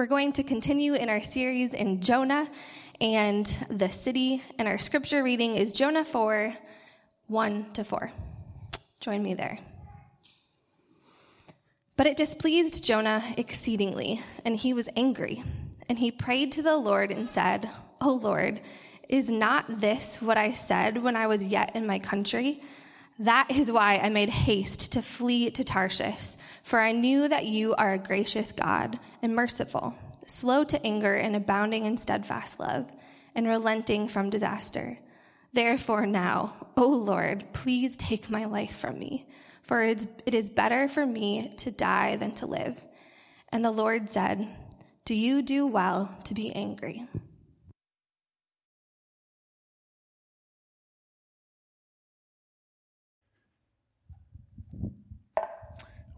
We're going to continue in our series in Jonah and the city, and our scripture reading is Jonah 4 1 to 4. Join me there. But it displeased Jonah exceedingly, and he was angry. And he prayed to the Lord and said, O Lord, is not this what I said when I was yet in my country? That is why I made haste to flee to Tarshish, for I knew that you are a gracious God and merciful, slow to anger and abounding in steadfast love, and relenting from disaster. Therefore, now, O Lord, please take my life from me, for it is better for me to die than to live. And the Lord said, Do you do well to be angry?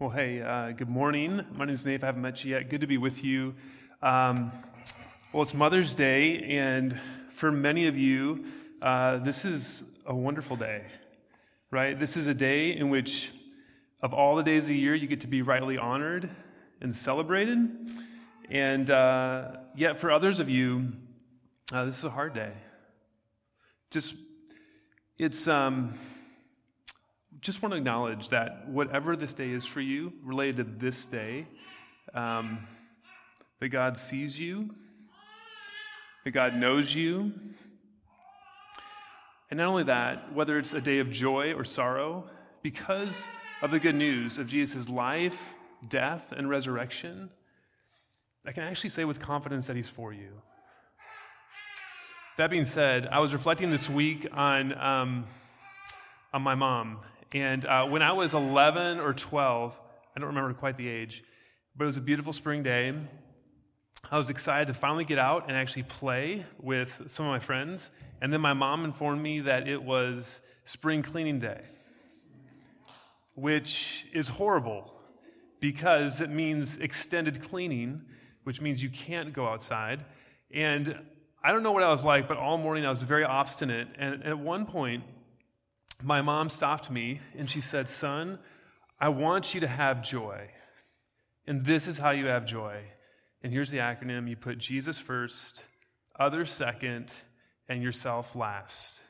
Well, hey, uh, good morning. My name is Nate. I haven't met you yet. Good to be with you. Um, well, it's Mother's Day, and for many of you, uh, this is a wonderful day, right? This is a day in which, of all the days of the year, you get to be rightly honored and celebrated. And uh, yet, for others of you, uh, this is a hard day. Just, it's. Um, just want to acknowledge that whatever this day is for you, related to this day, um, that God sees you, that God knows you. And not only that, whether it's a day of joy or sorrow, because of the good news of Jesus' life, death, and resurrection, I can actually say with confidence that He's for you. That being said, I was reflecting this week on, um, on my mom and uh, when I was 11 or 12, I don't remember quite the age, but it was a beautiful spring day. I was excited to finally get out and actually play with some of my friends. And then my mom informed me that it was spring cleaning day, which is horrible because it means extended cleaning, which means you can't go outside. And I don't know what I was like, but all morning I was very obstinate. And at one point, my mom stopped me and she said, Son, I want you to have joy. And this is how you have joy. And here's the acronym you put Jesus first, others second, and yourself last.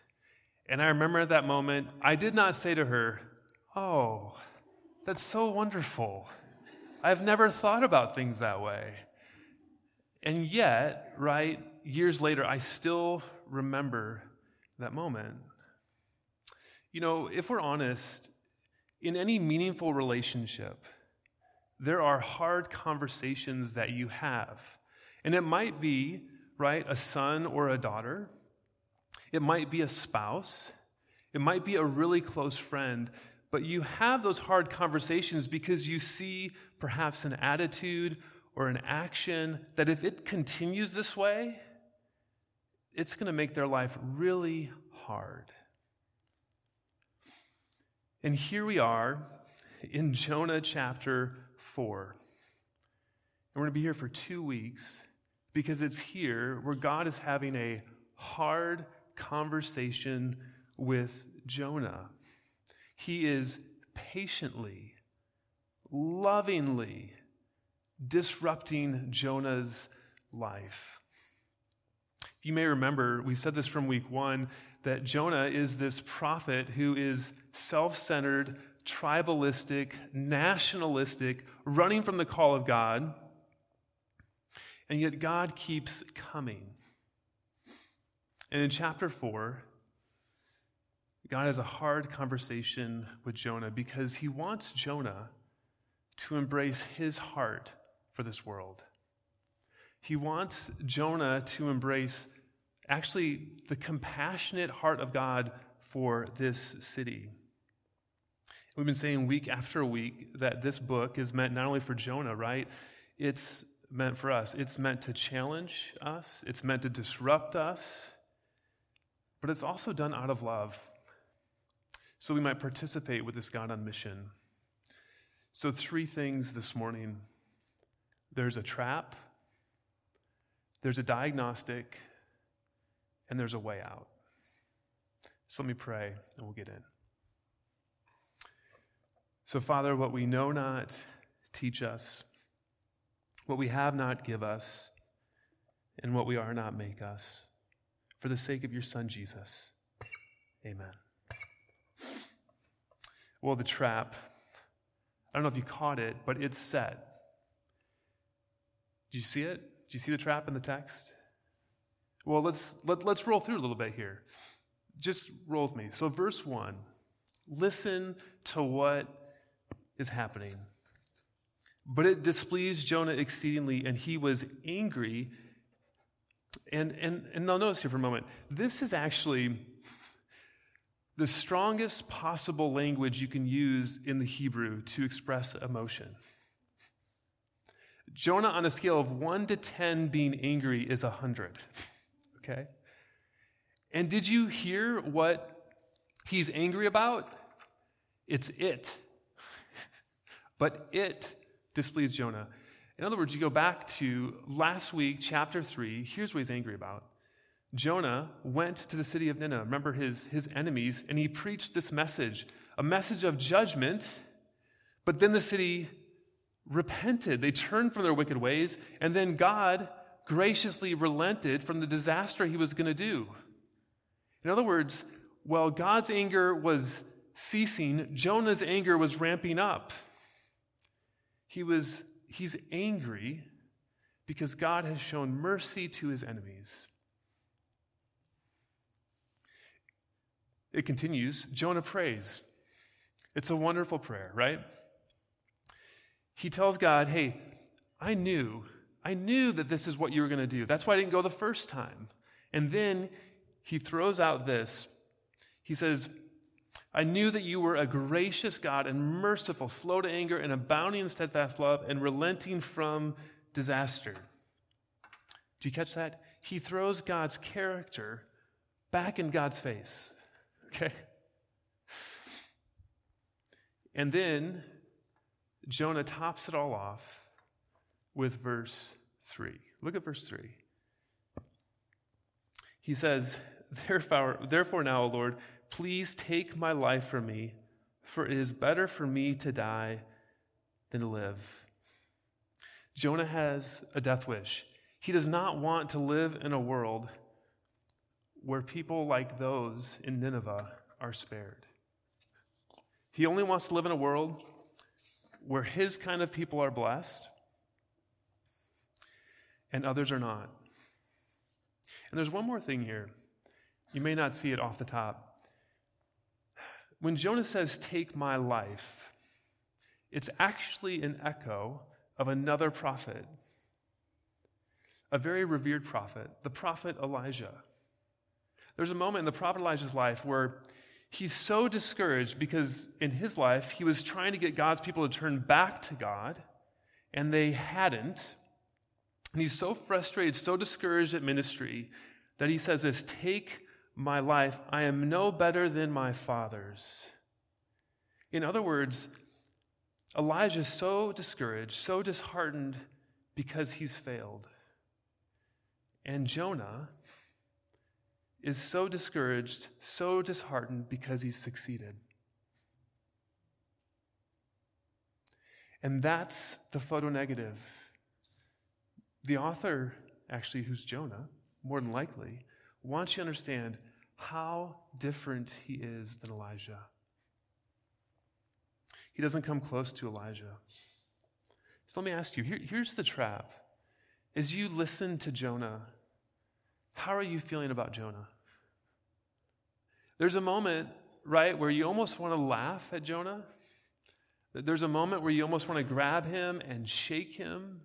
And I remember at that moment, I did not say to her, Oh, that's so wonderful. I've never thought about things that way. And yet, right, years later, I still remember that moment. You know, if we're honest, in any meaningful relationship, there are hard conversations that you have. And it might be, right, a son or a daughter. It might be a spouse. It might be a really close friend. But you have those hard conversations because you see perhaps an attitude or an action that if it continues this way, it's going to make their life really hard. And here we are in Jonah chapter 4. And we're going to be here for two weeks because it's here where God is having a hard conversation with Jonah. He is patiently, lovingly disrupting Jonah's life. You may remember, we've said this from week one, that Jonah is this prophet who is self centered, tribalistic, nationalistic, running from the call of God. And yet God keeps coming. And in chapter 4, God has a hard conversation with Jonah because he wants Jonah to embrace his heart for this world. He wants Jonah to embrace actually the compassionate heart of God for this city. We've been saying week after week that this book is meant not only for Jonah, right? It's meant for us. It's meant to challenge us, it's meant to disrupt us, but it's also done out of love. So we might participate with this God on mission. So, three things this morning there's a trap, there's a diagnostic, and there's a way out. So let me pray and we'll get in. So, Father, what we know not, teach us. What we have not, give us, and what we are not, make us. For the sake of your Son, Jesus. Amen. Well, the trap, I don't know if you caught it, but it's set. Do you see it? Do you see the trap in the text? Well, let's, let, let's roll through a little bit here. Just roll with me. So, verse 1 listen to what is happening. But it displeased Jonah exceedingly, and he was angry. And, and, and now, notice here for a moment this is actually the strongest possible language you can use in the Hebrew to express emotion. Jonah, on a scale of 1 to 10, being angry is 100. Okay? And did you hear what he's angry about? It's it. but it displeased Jonah. In other words, you go back to last week, chapter 3, here's what he's angry about. Jonah went to the city of Nineveh, remember his, his enemies, and he preached this message a message of judgment. But then the city repented. They turned from their wicked ways, and then God graciously relented from the disaster he was going to do. In other words, while God's anger was ceasing, Jonah's anger was ramping up. He was he's angry because God has shown mercy to his enemies. It continues, Jonah prays. It's a wonderful prayer, right? He tells God, Hey, I knew, I knew that this is what you were going to do. That's why I didn't go the first time. And then he throws out this. He says, I knew that you were a gracious God and merciful, slow to anger, and abounding in steadfast love, and relenting from disaster. Do you catch that? He throws God's character back in God's face. Okay? And then Jonah tops it all off with verse 3. Look at verse 3. He says, Therefore, therefore now, O Lord, please take my life from me, for it is better for me to die than to live. Jonah has a death wish. He does not want to live in a world where people like those in Nineveh are spared. He only wants to live in a world where his kind of people are blessed and others are not. And there's one more thing here. You may not see it off the top. When Jonah says, Take my life, it's actually an echo of another prophet, a very revered prophet, the prophet Elijah. There's a moment in the prophet Elijah's life where he's so discouraged because in his life he was trying to get God's people to turn back to God, and they hadn't. And he's so frustrated, so discouraged at ministry that he says this Take my life. I am no better than my father's. In other words, Elijah is so discouraged, so disheartened because he's failed. And Jonah is so discouraged, so disheartened because he's succeeded. And that's the photo negative. The author, actually, who's Jonah, more than likely, wants you to understand how different he is than Elijah. He doesn't come close to Elijah. So let me ask you here, here's the trap. As you listen to Jonah, how are you feeling about Jonah? There's a moment, right, where you almost want to laugh at Jonah. There's a moment where you almost want to grab him and shake him.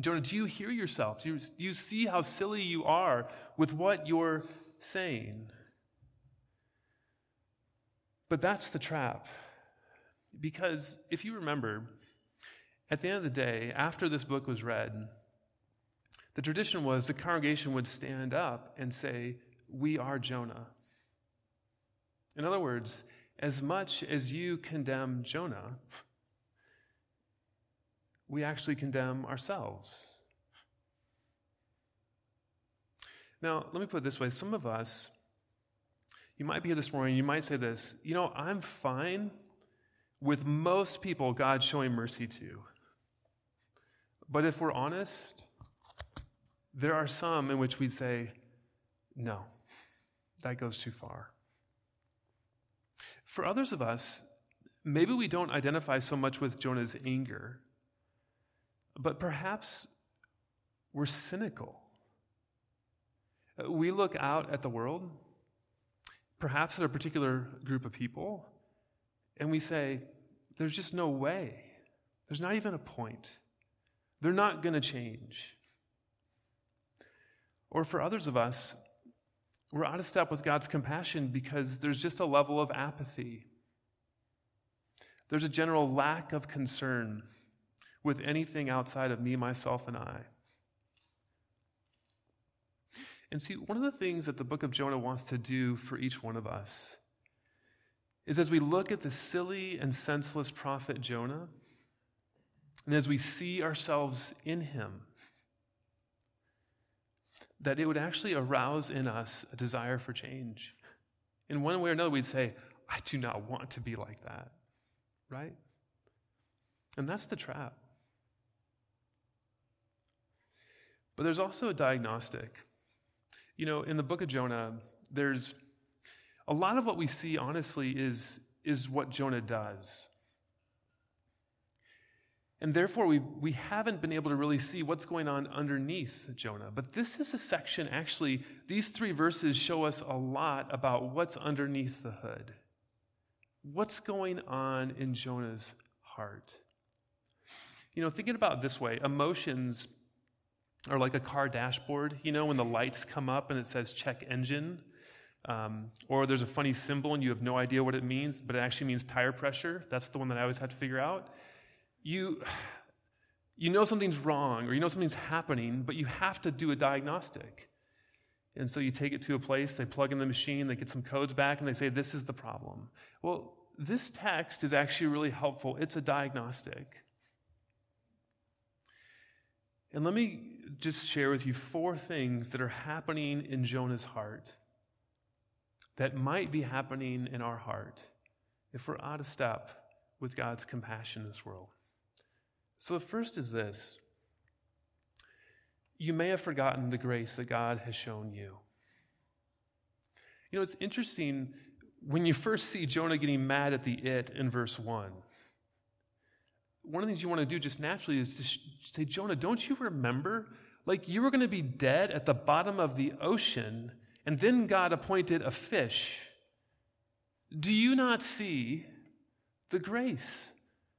Jonah, do you hear yourself? Do you, do you see how silly you are with what you're saying? But that's the trap. Because if you remember, at the end of the day, after this book was read, the tradition was the congregation would stand up and say, We are Jonah. In other words, as much as you condemn Jonah, we actually condemn ourselves. Now, let me put it this way some of us, you might be here this morning, you might say this, you know, I'm fine with most people God showing mercy to. But if we're honest, there are some in which we'd say, no, that goes too far. For others of us, maybe we don't identify so much with Jonah's anger, but perhaps we're cynical. We look out at the world, perhaps at a particular group of people, and we say, there's just no way. There's not even a point. They're not going to change. Or for others of us, we're out of step with God's compassion because there's just a level of apathy. There's a general lack of concern with anything outside of me, myself, and I. And see, one of the things that the book of Jonah wants to do for each one of us is as we look at the silly and senseless prophet Jonah, and as we see ourselves in him, that it would actually arouse in us a desire for change. In one way or another, we'd say, I do not want to be like that, right? And that's the trap. But there's also a diagnostic. You know, in the book of Jonah, there's a lot of what we see, honestly, is, is what Jonah does. And therefore, we, we haven't been able to really see what's going on underneath Jonah. But this is a section, actually, these three verses show us a lot about what's underneath the hood. What's going on in Jonah's heart? You know, thinking about this way emotions are like a car dashboard. You know, when the lights come up and it says check engine, um, or there's a funny symbol and you have no idea what it means, but it actually means tire pressure. That's the one that I always had to figure out you, you know something's wrong or you know something's happening, but you have to do a diagnostic. And so you take it to a place, they plug in the machine, they get some codes back, and they say, This is the problem. Well, this text is actually really helpful. It's a diagnostic. And let me just share with you four things that are happening in Jonah's heart that might be happening in our heart if we're out of step with God's compassion in this world. So the first is this you may have forgotten the grace that God has shown you. You know, it's interesting when you first see Jonah getting mad at the it in verse 1. One of the things you want to do just naturally is to say, Jonah, don't you remember? Like you were going to be dead at the bottom of the ocean, and then God appointed a fish. Do you not see the grace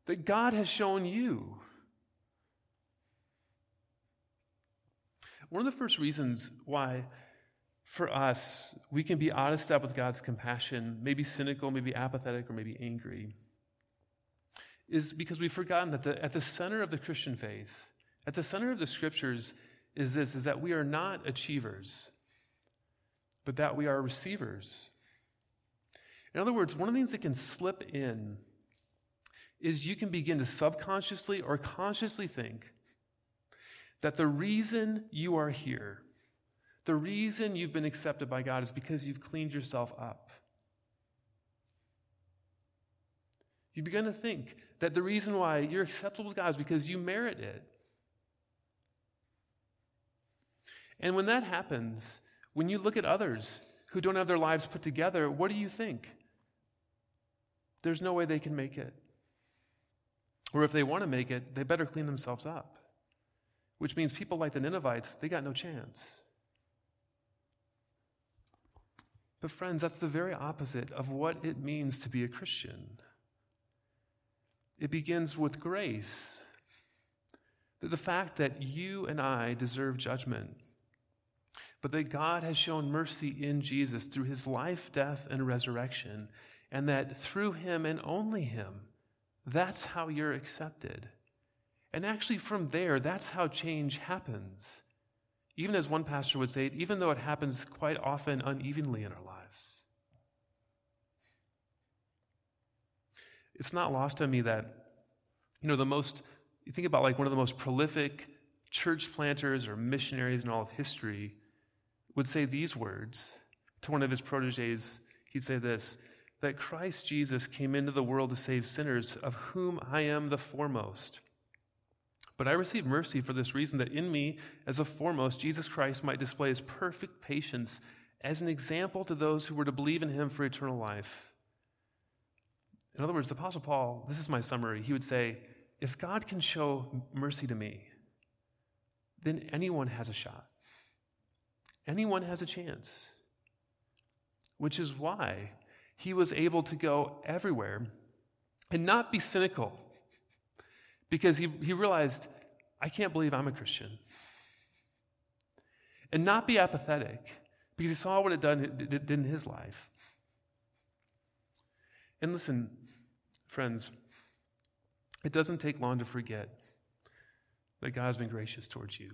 that God has shown you? One of the first reasons why, for us, we can be out of step with God's compassion, maybe cynical, maybe apathetic, or maybe angry, is because we've forgotten that the, at the center of the Christian faith, at the center of the scriptures, is this is that we are not achievers, but that we are receivers. In other words, one of the things that can slip in is you can begin to subconsciously or consciously think that the reason you are here, the reason you've been accepted by God is because you've cleaned yourself up. You begin to think that the reason why you're acceptable to God is because you merit it. And when that happens, when you look at others who don't have their lives put together, what do you think? There's no way they can make it. Or if they want to make it, they better clean themselves up which means people like the Ninevites, they got no chance. But, friends, that's the very opposite of what it means to be a Christian. It begins with grace. That the fact that you and I deserve judgment, but that God has shown mercy in Jesus through his life, death, and resurrection, and that through him and only him, that's how you're accepted. And actually, from there, that's how change happens. Even as one pastor would say, even though it happens quite often unevenly in our lives. It's not lost on me that, you know, the most, you think about like one of the most prolific church planters or missionaries in all of history would say these words to one of his proteges. He'd say this that Christ Jesus came into the world to save sinners, of whom I am the foremost. But I receive mercy for this reason that in me, as a foremost, Jesus Christ might display his perfect patience as an example to those who were to believe in him for eternal life. In other words, the Apostle Paul, this is my summary, he would say, if God can show mercy to me, then anyone has a shot. Anyone has a chance. Which is why he was able to go everywhere and not be cynical because he, he realized, I can't believe I'm a Christian. And not be apathetic because he saw what it done did in his life. And listen, friends, it doesn't take long to forget that God has been gracious towards you.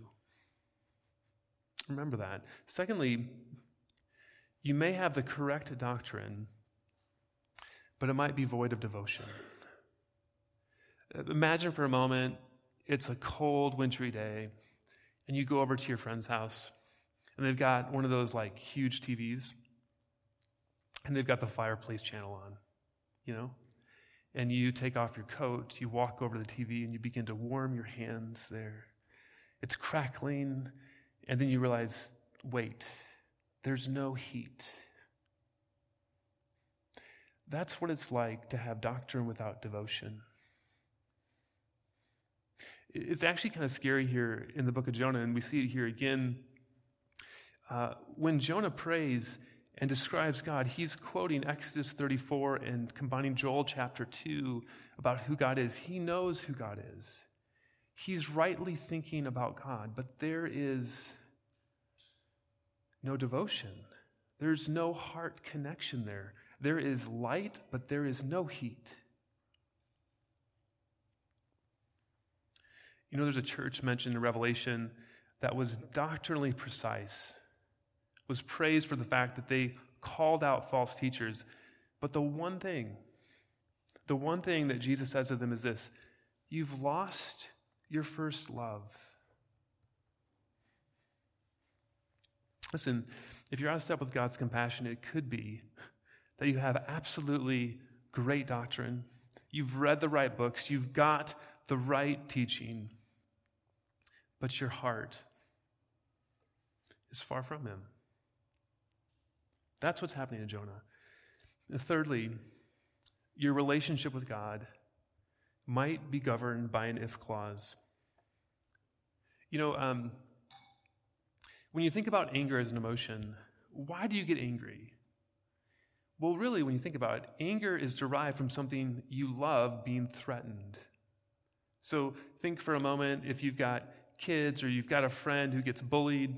Remember that. Secondly, you may have the correct doctrine, but it might be void of devotion. Imagine for a moment it's a cold, wintry day, and you go over to your friend's house, and they've got one of those like huge TVs, and they've got the fireplace channel on, you know? And you take off your coat, you walk over to the TV, and you begin to warm your hands there. It's crackling, and then you realize wait, there's no heat. That's what it's like to have doctrine without devotion. It's actually kind of scary here in the book of Jonah, and we see it here again. Uh, when Jonah prays and describes God, he's quoting Exodus 34 and combining Joel chapter 2 about who God is. He knows who God is. He's rightly thinking about God, but there is no devotion. There's no heart connection there. There is light, but there is no heat. You know, there's a church mentioned in Revelation that was doctrinally precise, was praised for the fact that they called out false teachers. But the one thing, the one thing that Jesus says to them is this you've lost your first love. Listen, if you're out of step with God's compassion, it could be that you have absolutely great doctrine. You've read the right books. You've got the right teaching but your heart is far from him. That's what's happening to Jonah. And thirdly, your relationship with God might be governed by an if clause. You know, um, when you think about anger as an emotion, why do you get angry? Well, really, when you think about it, anger is derived from something you love being threatened. So think for a moment if you've got kids or you've got a friend who gets bullied,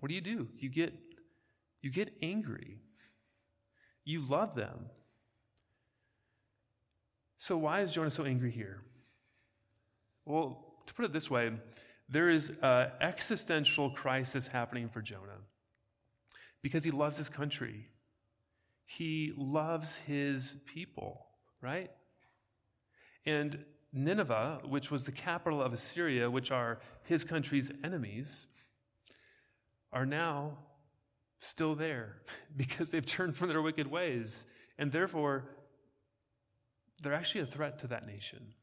what do you do? You get you get angry. You love them. So why is Jonah so angry here? Well, to put it this way, there is an existential crisis happening for Jonah because he loves his country. He loves his people, right? And Nineveh, which was the capital of Assyria, which are his country's enemies, are now still there because they've turned from their wicked ways. And therefore, they're actually a threat to that nation.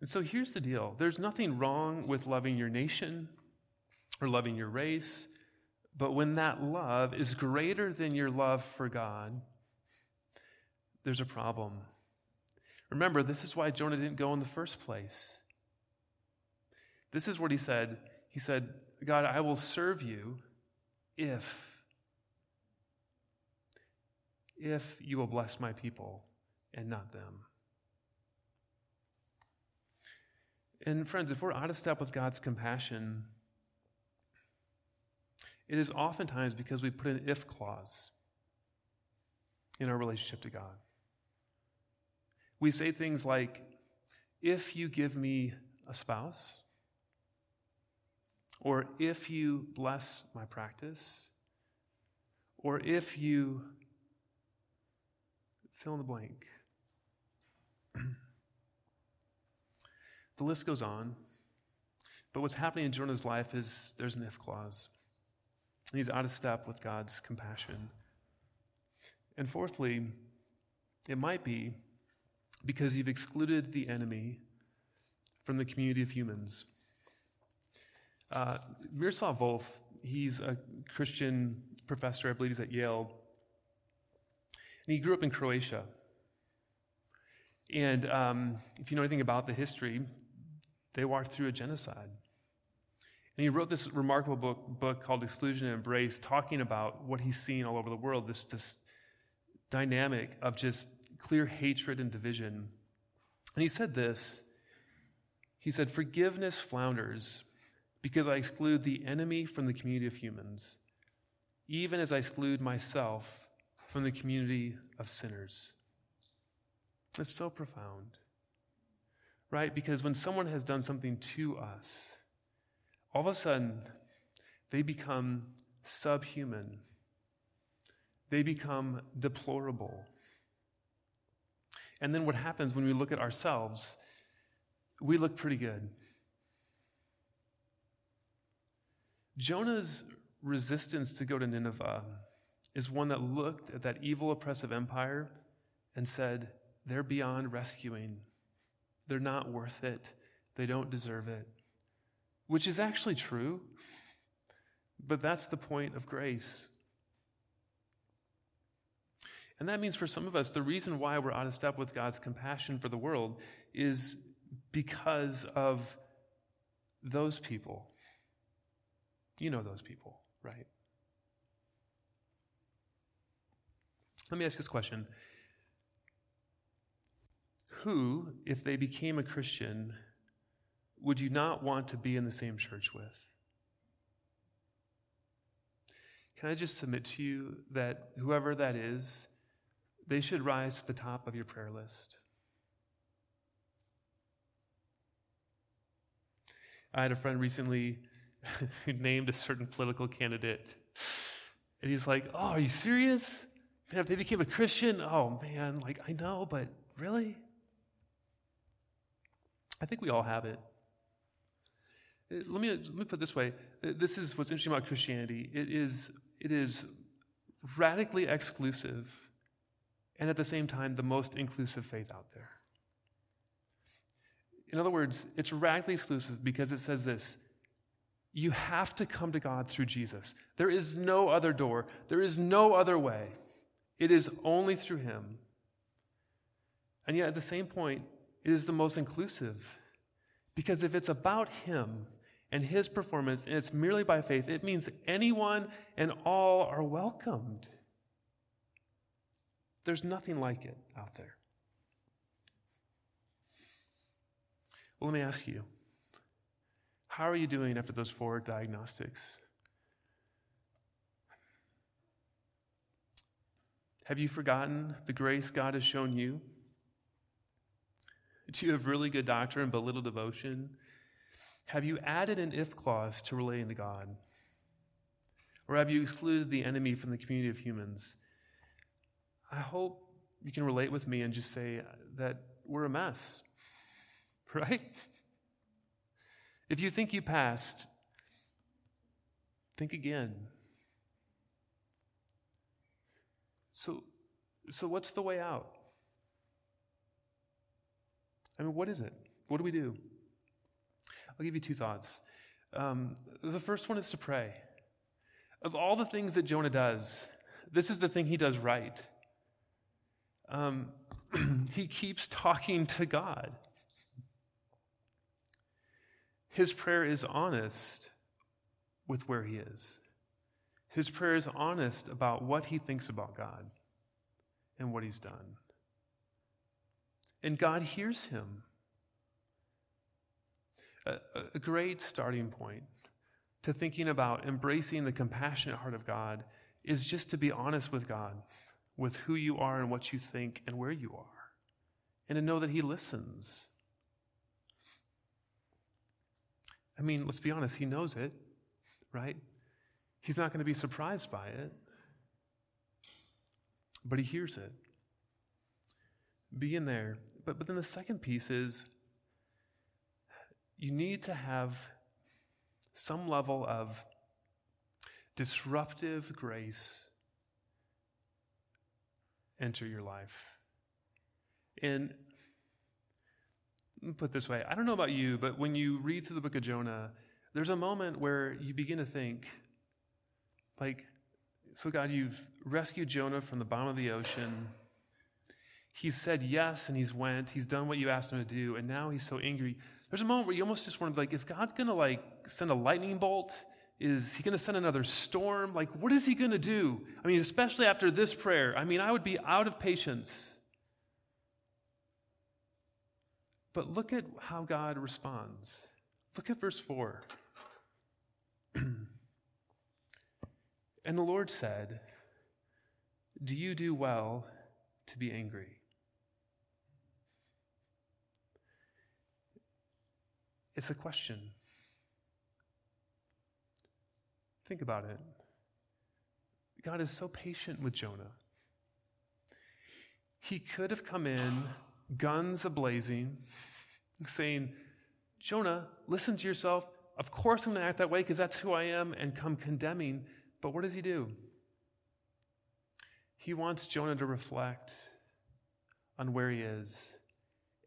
And so here's the deal there's nothing wrong with loving your nation or loving your race, but when that love is greater than your love for God, there's a problem. Remember, this is why Jonah didn't go in the first place. This is what he said. He said, God, I will serve you if if you will bless my people and not them. And friends, if we're out of step with God's compassion, it is oftentimes because we put an if clause in our relationship to God. We say things like, if you give me a spouse, or if you bless my practice, or if you fill in the blank. the list goes on. But what's happening in Jonah's life is there's an if clause. He's out of step with God's compassion. And fourthly, it might be because you've excluded the enemy from the community of humans. Uh, Miroslav Volf, he's a Christian professor, I believe he's at Yale, and he grew up in Croatia. And um, if you know anything about the history, they walked through a genocide. And he wrote this remarkable book, book called Exclusion and Embrace, talking about what he's seen all over the world this, this dynamic of just clear hatred and division. And he said this He said, Forgiveness flounders because I exclude the enemy from the community of humans, even as I exclude myself from the community of sinners. It's so profound, right? Because when someone has done something to us, all of a sudden they become subhuman, they become deplorable. And then what happens when we look at ourselves, we look pretty good. Jonah's resistance to go to Nineveh is one that looked at that evil, oppressive empire and said, they're beyond rescuing. They're not worth it. They don't deserve it. Which is actually true, but that's the point of grace. And that means for some of us, the reason why we're out of step with God's compassion for the world is because of those people. You know those people, right? Let me ask this question who, if they became a Christian, would you not want to be in the same church with? Can I just submit to you that whoever that is, they should rise to the top of your prayer list? I had a friend recently who named a certain political candidate. And he's like, Oh, are you serious? Man, if they became a Christian, oh man, like I know, but really? I think we all have it. Uh, let me, let me put it this way. Uh, this is what's interesting about Christianity. It is, it is radically exclusive and at the same time the most inclusive faith out there. In other words, it's radically exclusive because it says this you have to come to God through Jesus. There is no other door, there is no other way. It is only through Him. And yet, at the same point, it is the most inclusive. Because if it's about Him and His performance and it's merely by faith, it means anyone and all are welcomed. There's nothing like it out there. Well, let me ask you how are you doing after those four diagnostics? Have you forgotten the grace God has shown you? Do you have really good doctrine but little devotion? Have you added an if clause to relating to God? Or have you excluded the enemy from the community of humans? I hope you can relate with me and just say that we're a mess, right? If you think you passed, think again. So, so what's the way out? I mean, what is it? What do we do? I'll give you two thoughts. Um, the first one is to pray. Of all the things that Jonah does, this is the thing he does right. Um, he keeps talking to God. His prayer is honest with where he is. His prayer is honest about what he thinks about God and what he's done. And God hears him. A, a, great starting point to thinking about embracing the compassionate heart of God is just to be honest with God, with who you are and what you think and where you are, and to know that He listens. I mean, let's be honest, He knows it, right? He's not going to be surprised by it, but He hears it. Be in there but, but then the second piece is you need to have some level of disruptive grace enter your life. And put this way I don't know about you, but when you read through the book of Jonah, there's a moment where you begin to think, like, so God, you've rescued Jonah from the bottom of the ocean. He said yes and he's went. He's done what you asked him to do, and now he's so angry. There's a moment where you almost just want to be like, is God going to like send a lightning bolt? Is he going to send another storm? Like, what is he going to do? I mean, especially after this prayer. I mean, I would be out of patience. But look at how God responds. Look at verse 4. and the Lord said, Do you do well to be angry? It's a question. Think about it. God is so patient with Jonah. He could have come in, guns ablazing, saying, Jonah, listen to yourself. Of course I'm going to act that way because that's who I am, and come condemning. But what does he do? He wants Jonah to reflect on where he is.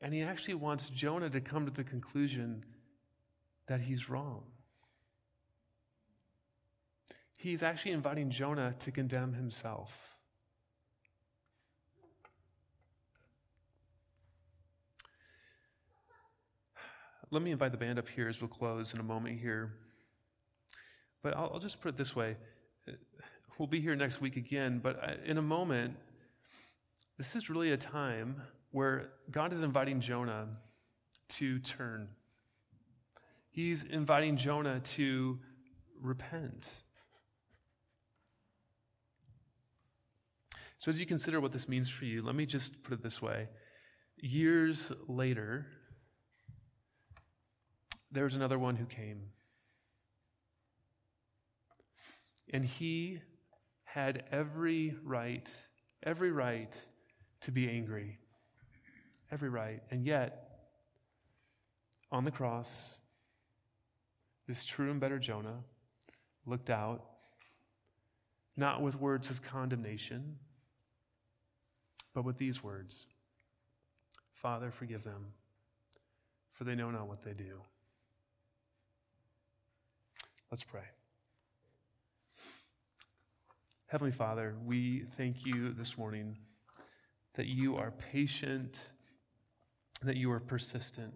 And he actually wants Jonah to come to the conclusion that he's wrong. He's actually inviting Jonah to condemn himself. Let me invite the band up here as we'll close in a moment here. But I'll, I'll just put it this way. We'll be here next week again, but in a moment, this is really a time where God is inviting Jonah to turn. He's inviting Jonah to repent. So, as you consider what this means for you, let me just put it this way. Years later, there was another one who came. And he had every right, every right to be angry. Every right. And yet, on the cross, this true and better Jonah looked out, not with words of condemnation, but with these words Father, forgive them, for they know not what they do. Let's pray. Heavenly Father, we thank you this morning that you are patient, that you are persistent